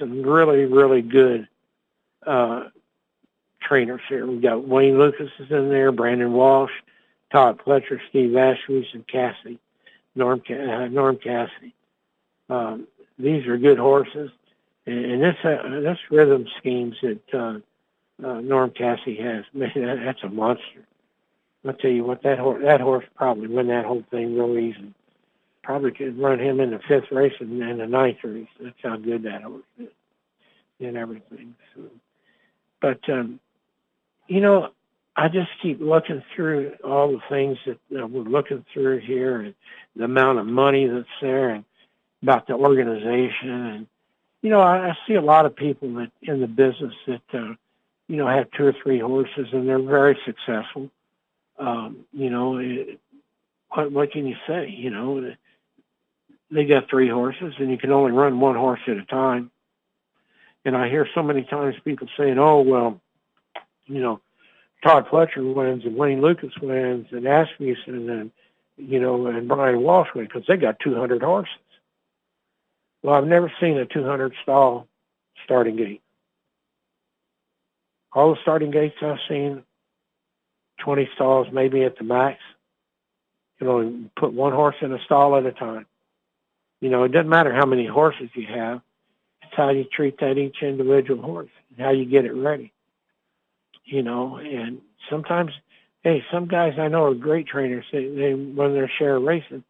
some really, really good uh, trainers here. We've got Wayne Lukas is in there, Brendan Walsh, Todd Pletcher, Steve Ashby, and Casse, Norm, uh, Norm Cassidy. Um, these are good horses, and, and this uh, this rhythm schemes that uh, uh, Norm Cassidy has, man, that, that's a monster. I'll tell you what, that horse, that horse probably win that whole thing real easy probably could run him in the fifth race and, and the ninth race. That's how good that horse is and everything. So, but um, you know, I just keep looking through all the things that uh, we're looking through here, and the amount of money that's there, and about the organization, and you know, I, I see a lot of people that in the business that uh, you know have two or three horses, and they're very successful. Um, you know, it, what, what can you say? You know, they got three horses and you can only run one horse at a time. And I hear so many times people saying, oh, well, you know, Todd Pletcher wins and Wayne Lukas wins and Asmussen and, you know, and Brian Walsh wins because they got 200 horses. Well, I've never seen a 200 stall starting gate. All the starting gates I've seen, 20 stalls maybe at the max. You know, put one horse in a stall at a time. You know, it doesn't matter how many horses you have. It's how you treat that each individual horse and how you get it ready. You know, and sometimes, hey, some guys I know are great trainers. They, they run their share of racing.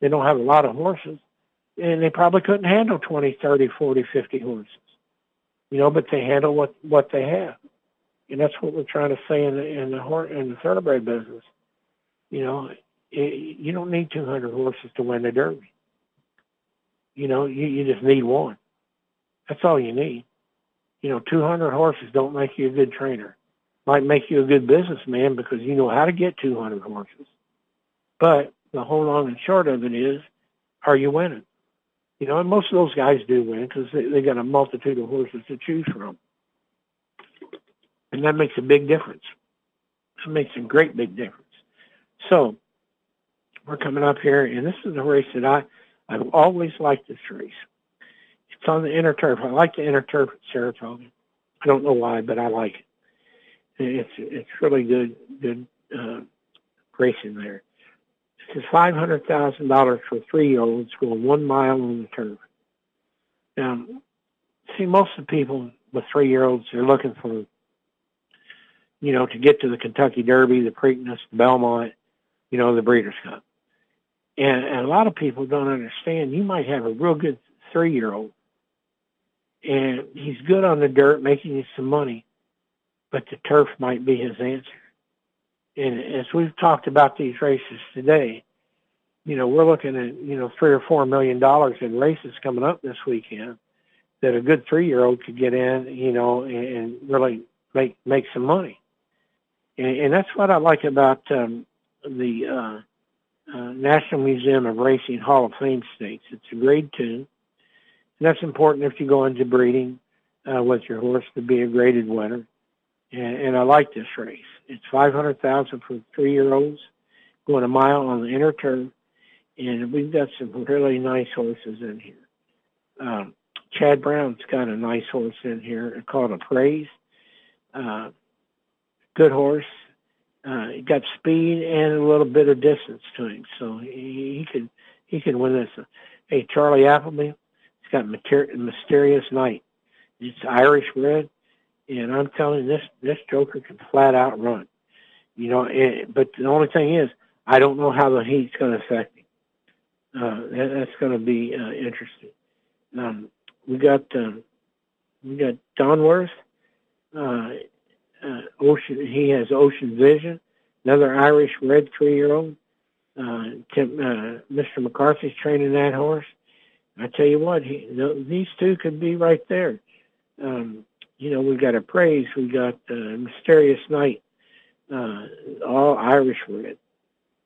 They don't have a lot of horses, and they probably couldn't handle 20, 30, 40, 50 horses. you know, but they handle what what they have, and that's what we're trying to say in the in the hor- in the thoroughbred business. You know, it, you don't need 200 horses to win the Derby. You know, you, you just need one. That's all you need. You know, 200 horses don't make you a good trainer. Might make you a good businessman because you know how to get 200 horses. But the whole long and short of it is, are you winning? You know, and most of those guys do win because they, they got a multitude of horses to choose from. And that makes a big difference. That makes a great big difference. So we're coming up here, and this is a race that I, I've always liked this race. It's on the inner turf. I like the inner turf at Saratoga. I don't know why, but I like it. It's it's really good good uh, racing there. Is five hundred thousand dollars for three year olds going one mile on the turf. Now, see, most of the people with three year olds are looking for, you know, to get to the Kentucky Derby, the Preakness, the Belmont, you know, the Breeders' Cup. And, and a lot of people don't understand. You might have a real good three year old, and he's good on the dirt, making you some money, but the turf might be his answer. And as we've talked about these races today, you know, we're looking at, you know, three or four million dollars in races coming up this weekend that a good three year old could get in, you know, and really make make some money. And, and that's what I like about um, the uh, uh, National Museum of Racing Hall of Fame stakes. It's a grade two. And that's important if you go into breeding uh, with your horse to be a graded winner. And, and I like this race. It's 500000 for three-year-olds going a mile on the inner turf. And we've got some really nice horses in here. Um, Chad Brown's got a nice horse in here called Appraise. Uh, good horse. Uh, he got speed and a little bit of distance to him, so he, he could he could win this. Hey, Charlie Appleby, he's got Mater- Mysterious Night. It's Irish bred, and I'm telling you, this this Joker can flat out run. You know, and, but the only thing is, I don't know how the heat's going to affect him. Uh, that, that's going to be uh, interesting. Um, we got um, we got Donworth. Uh, uh, Ocean. He has Ocean Vision, another Irish bred three-year-old. Uh, Tim, uh, Mr. McCarthy's training that horse. I tell you what, he, these two could be right there. Um, you know, we got Appraise, we got uh, Mysterious Night, uh, all Irish bred.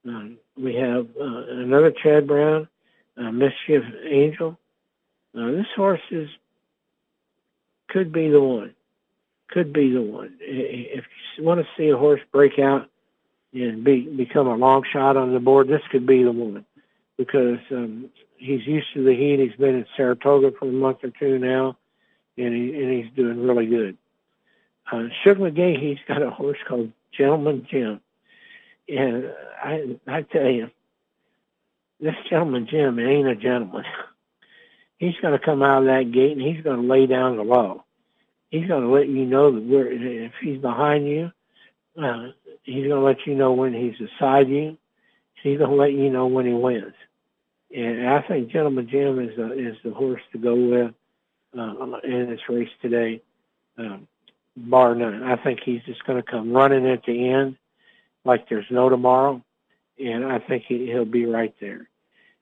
Um, we have uh, another Chad Brown, uh, Mischief Angel. Uh, this horse is could be the one could be the one. If you want to see a horse break out and be become a long shot on the board, this could be the one because um, he's used to the heat. He's been in Saratoga for a month or two now, and he and he's doing really good. Uh, Shug McGaughey, he's got a horse called Gentleman Jim, and I I tell you, this Gentleman Jim ain't a gentleman. he's going to come out of that gate and he's going to lay down the law he's going to let you know that we're, if he's behind you, uh, he's going to let you know when he's beside you. He's going to let you know when he wins. And I think Gentleman Jim is the, is the horse to go with uh, in this race today, um, bar none. I think he's just going to come running at the end like there's no tomorrow, and I think he, he'll be right there.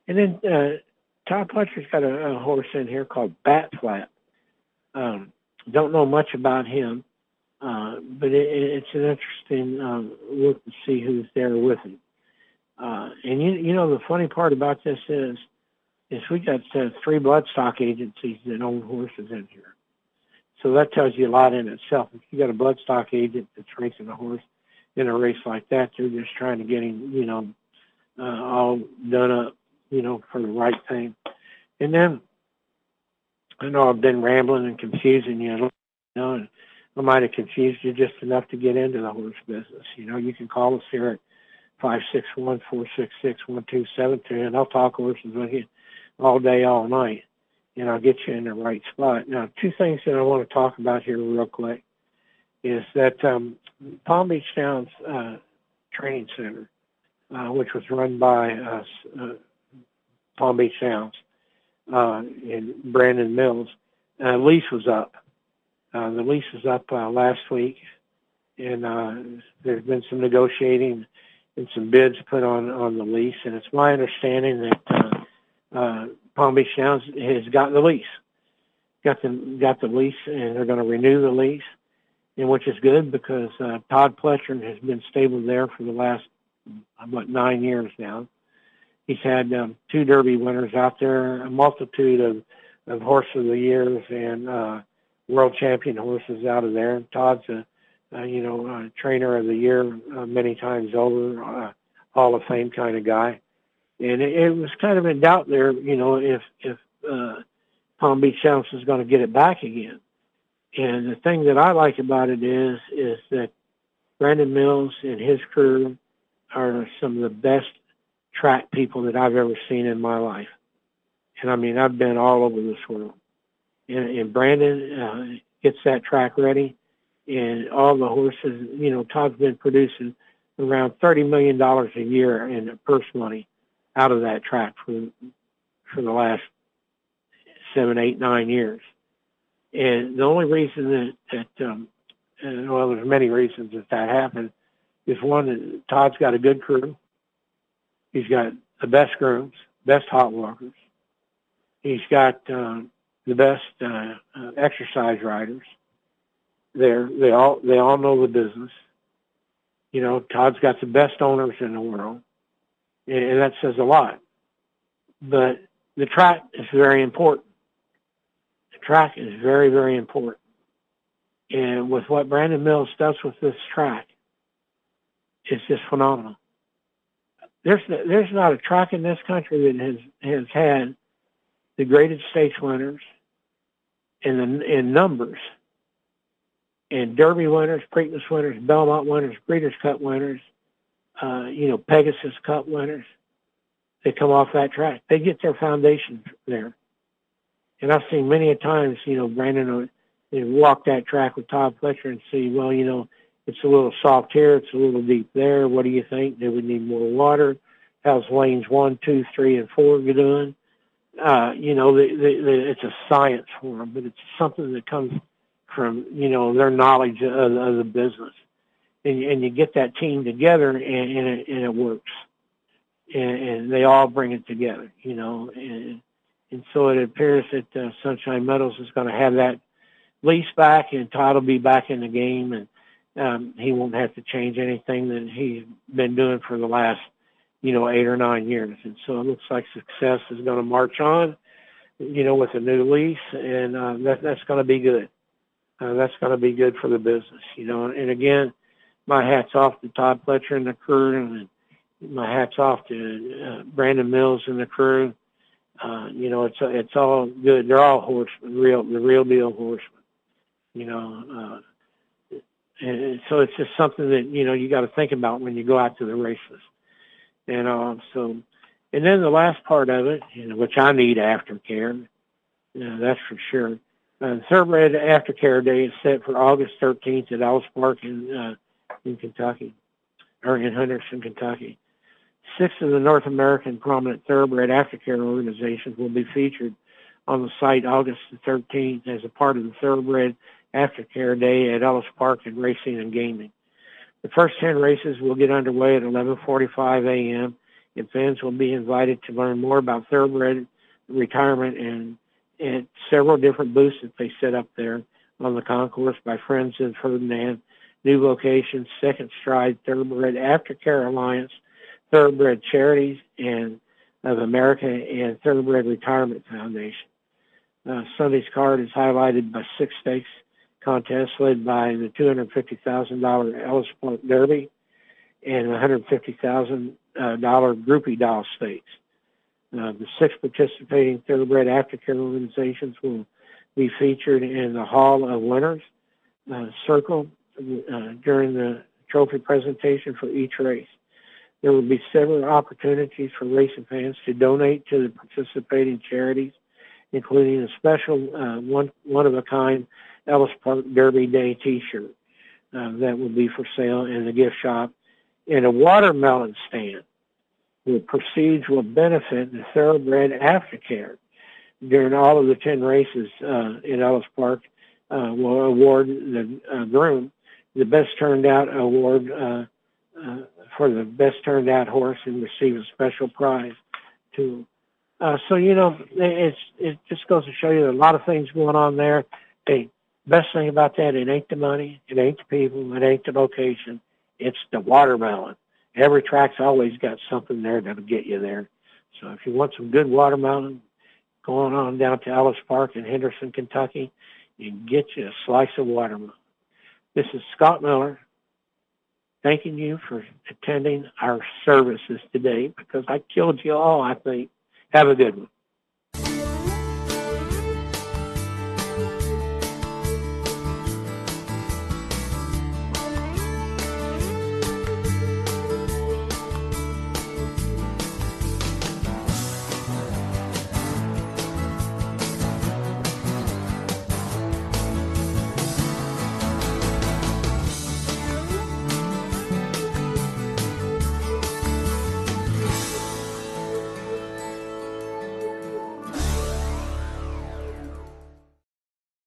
And then uh, Todd Pletcher's got a, a horse in here called Bat Flap. Um, don't know much about him, uh, but it, it's an interesting um, look to see who's there with him. Uh, and you, you know, the funny part about this is, is we got uh, three bloodstock agencies that own horses in here. So that tells you a lot in itself. If you got a bloodstock agent that's racing a horse in a race like that, they're just trying to get him, you know, uh, all done up, you know, for the right thing. And then I know I've been rambling and confusing you, you know, and I might have confused you just enough to get into the horse business. You know, you can call us here at five six one four six six one two seven two, and I'll talk horses with you all day, all night, and I'll get you in the right spot. Now, two things that I want to talk about here real quick is that um, Palm Beach Downs uh, Training Center, uh, which was run by uh, uh, Palm Beach Downs, uh, in Brandon Mills. Uh, lease was up, Uh, the lease is up uh, last week, and uh, there's been some negotiating and some bids put on on the lease. And it's my understanding that uh, uh, Palm Beach Downs has got the lease, got the got the lease, and they're going to renew the lease, and which is good because uh, Todd Pletcher has been stable there for the last what nine years now. He's had um, two Derby winners out there, a multitude of of horse of the years and uh, world champion horses out of there. Todd's a, a you know a trainer of the year uh, many times over, uh, Hall of Fame kind of guy. And it, it was kind of in doubt there, you know, if if uh, Palm Beach Downs is going to get it back again. And the thing that I like about it is is that Brandon Mills and his crew are some of the best track people that I've ever seen in my life. And I mean, I've been all over this world. And, and Brandon uh, gets that track ready, and all the horses. You know, Todd's been producing around thirty million dollars a year in purse money out of that track for for the last seven, eight, nine years. And the only reason that that um, well, there's many reasons that that happened. Is one that Todd's got a good crew. He's got the best grooms, best hot walkers. He's got uh, the best uh, uh, exercise riders. They're they all they all know the business. You know, Todd's got the best owners in the world, and that says a lot. But the track is very important. The track is very very important. And with what Brandon Mills does with this track, it's just phenomenal. There's there's not a track in this country that has has had the graded stakes winners in the in numbers and Derby winners, Preakness winners, Belmont winners, Breeders' Cup winners, uh, you know, Pegasus Cup winners. They come off that track. They get their foundation there. And I've seen many a times, you know, Brandon would walk that track with Todd Pletcher and see, well, you know, it's a little soft here, it's a little deep there. What do you think? Do we need more water? How's lanes one, two, three, and four doing? uh, you know, the, the, the, it's a science for them, but it's something that comes from, you know, their knowledge of, of the business. And, and you get that team together and, and, it, and it works. And, and they all bring it together, you know. And, and so it appears that uh, Sunshine Metals is going to have that lease back and Todd will be back in the game and um, he won't have to change anything that he's been doing for the last you know, eight or nine years. And so it looks like success is going to march on, you know, with a new lease, and uh, that, that's going to be good. Uh, that's going to be good for the business, you know. And again, my hats off to Todd Pletcher and the crew, and my hats off to uh, Brandon Mills and the crew. Uh, you know, it's it's all good. They're all horsemen, real the real deal horsemen. You know, uh, and so it's just something that you know you got to think about when you go out to the races. And uh, so, and then the last part of it, you know, which I need aftercare, you know, that's for sure. Uh, Thoroughbred Aftercare Day is set for August 13th at Ellis Park in uh, in Kentucky, or in Henderson, Kentucky. Six of the North American prominent thoroughbred aftercare organizations will be featured on the site August the 13th as a part of the Thoroughbred Aftercare Day at Ellis Park in Racing and Gaming. The first 10 races will get underway at 11:45 a.m. and fans will be invited to learn more about thoroughbred retirement and several different booths that they set up there on the concourse by Friends of Ferdinand, New Vocations, Second Stride, Thoroughbred Aftercare Alliance, Thoroughbred Charities, and of America and Thoroughbred Retirement Foundation. Uh, Sunday's card is highlighted by six stakes contests led by the $250,000 Ellis Park Derby and $150,000 uh, groupie doll stakes. Uh, the six participating thoroughbred aftercare organizations will be featured in the Hall of Winners uh, circle uh, during the trophy presentation for each race. There will be several opportunities for racing fans to donate to the participating charities, including a special uh, one one of a kind Ellis Park Derby Day T-shirt uh, that will be for sale in the gift shop, and a watermelon stand. The proceeds will benefit the thoroughbred aftercare during all of the 10 races uh, in Ellis Park uh, will award the uh, groom the best turned out award uh, uh, for the best turned out horse and receive a special prize too. Uh, so you know, it's it just goes to show you a lot of things going on there. The best thing about that, it ain't the money, it ain't the people, it ain't the location, it's the watermelon. Every track's always got something there that'll get you there. So if you want some good watermelon, going on down to Ellis Park in Henderson, Kentucky, can get you a slice of watermelon. This is Scott Miller thanking you for attending our services today because I killed you all, I think. Have a good one.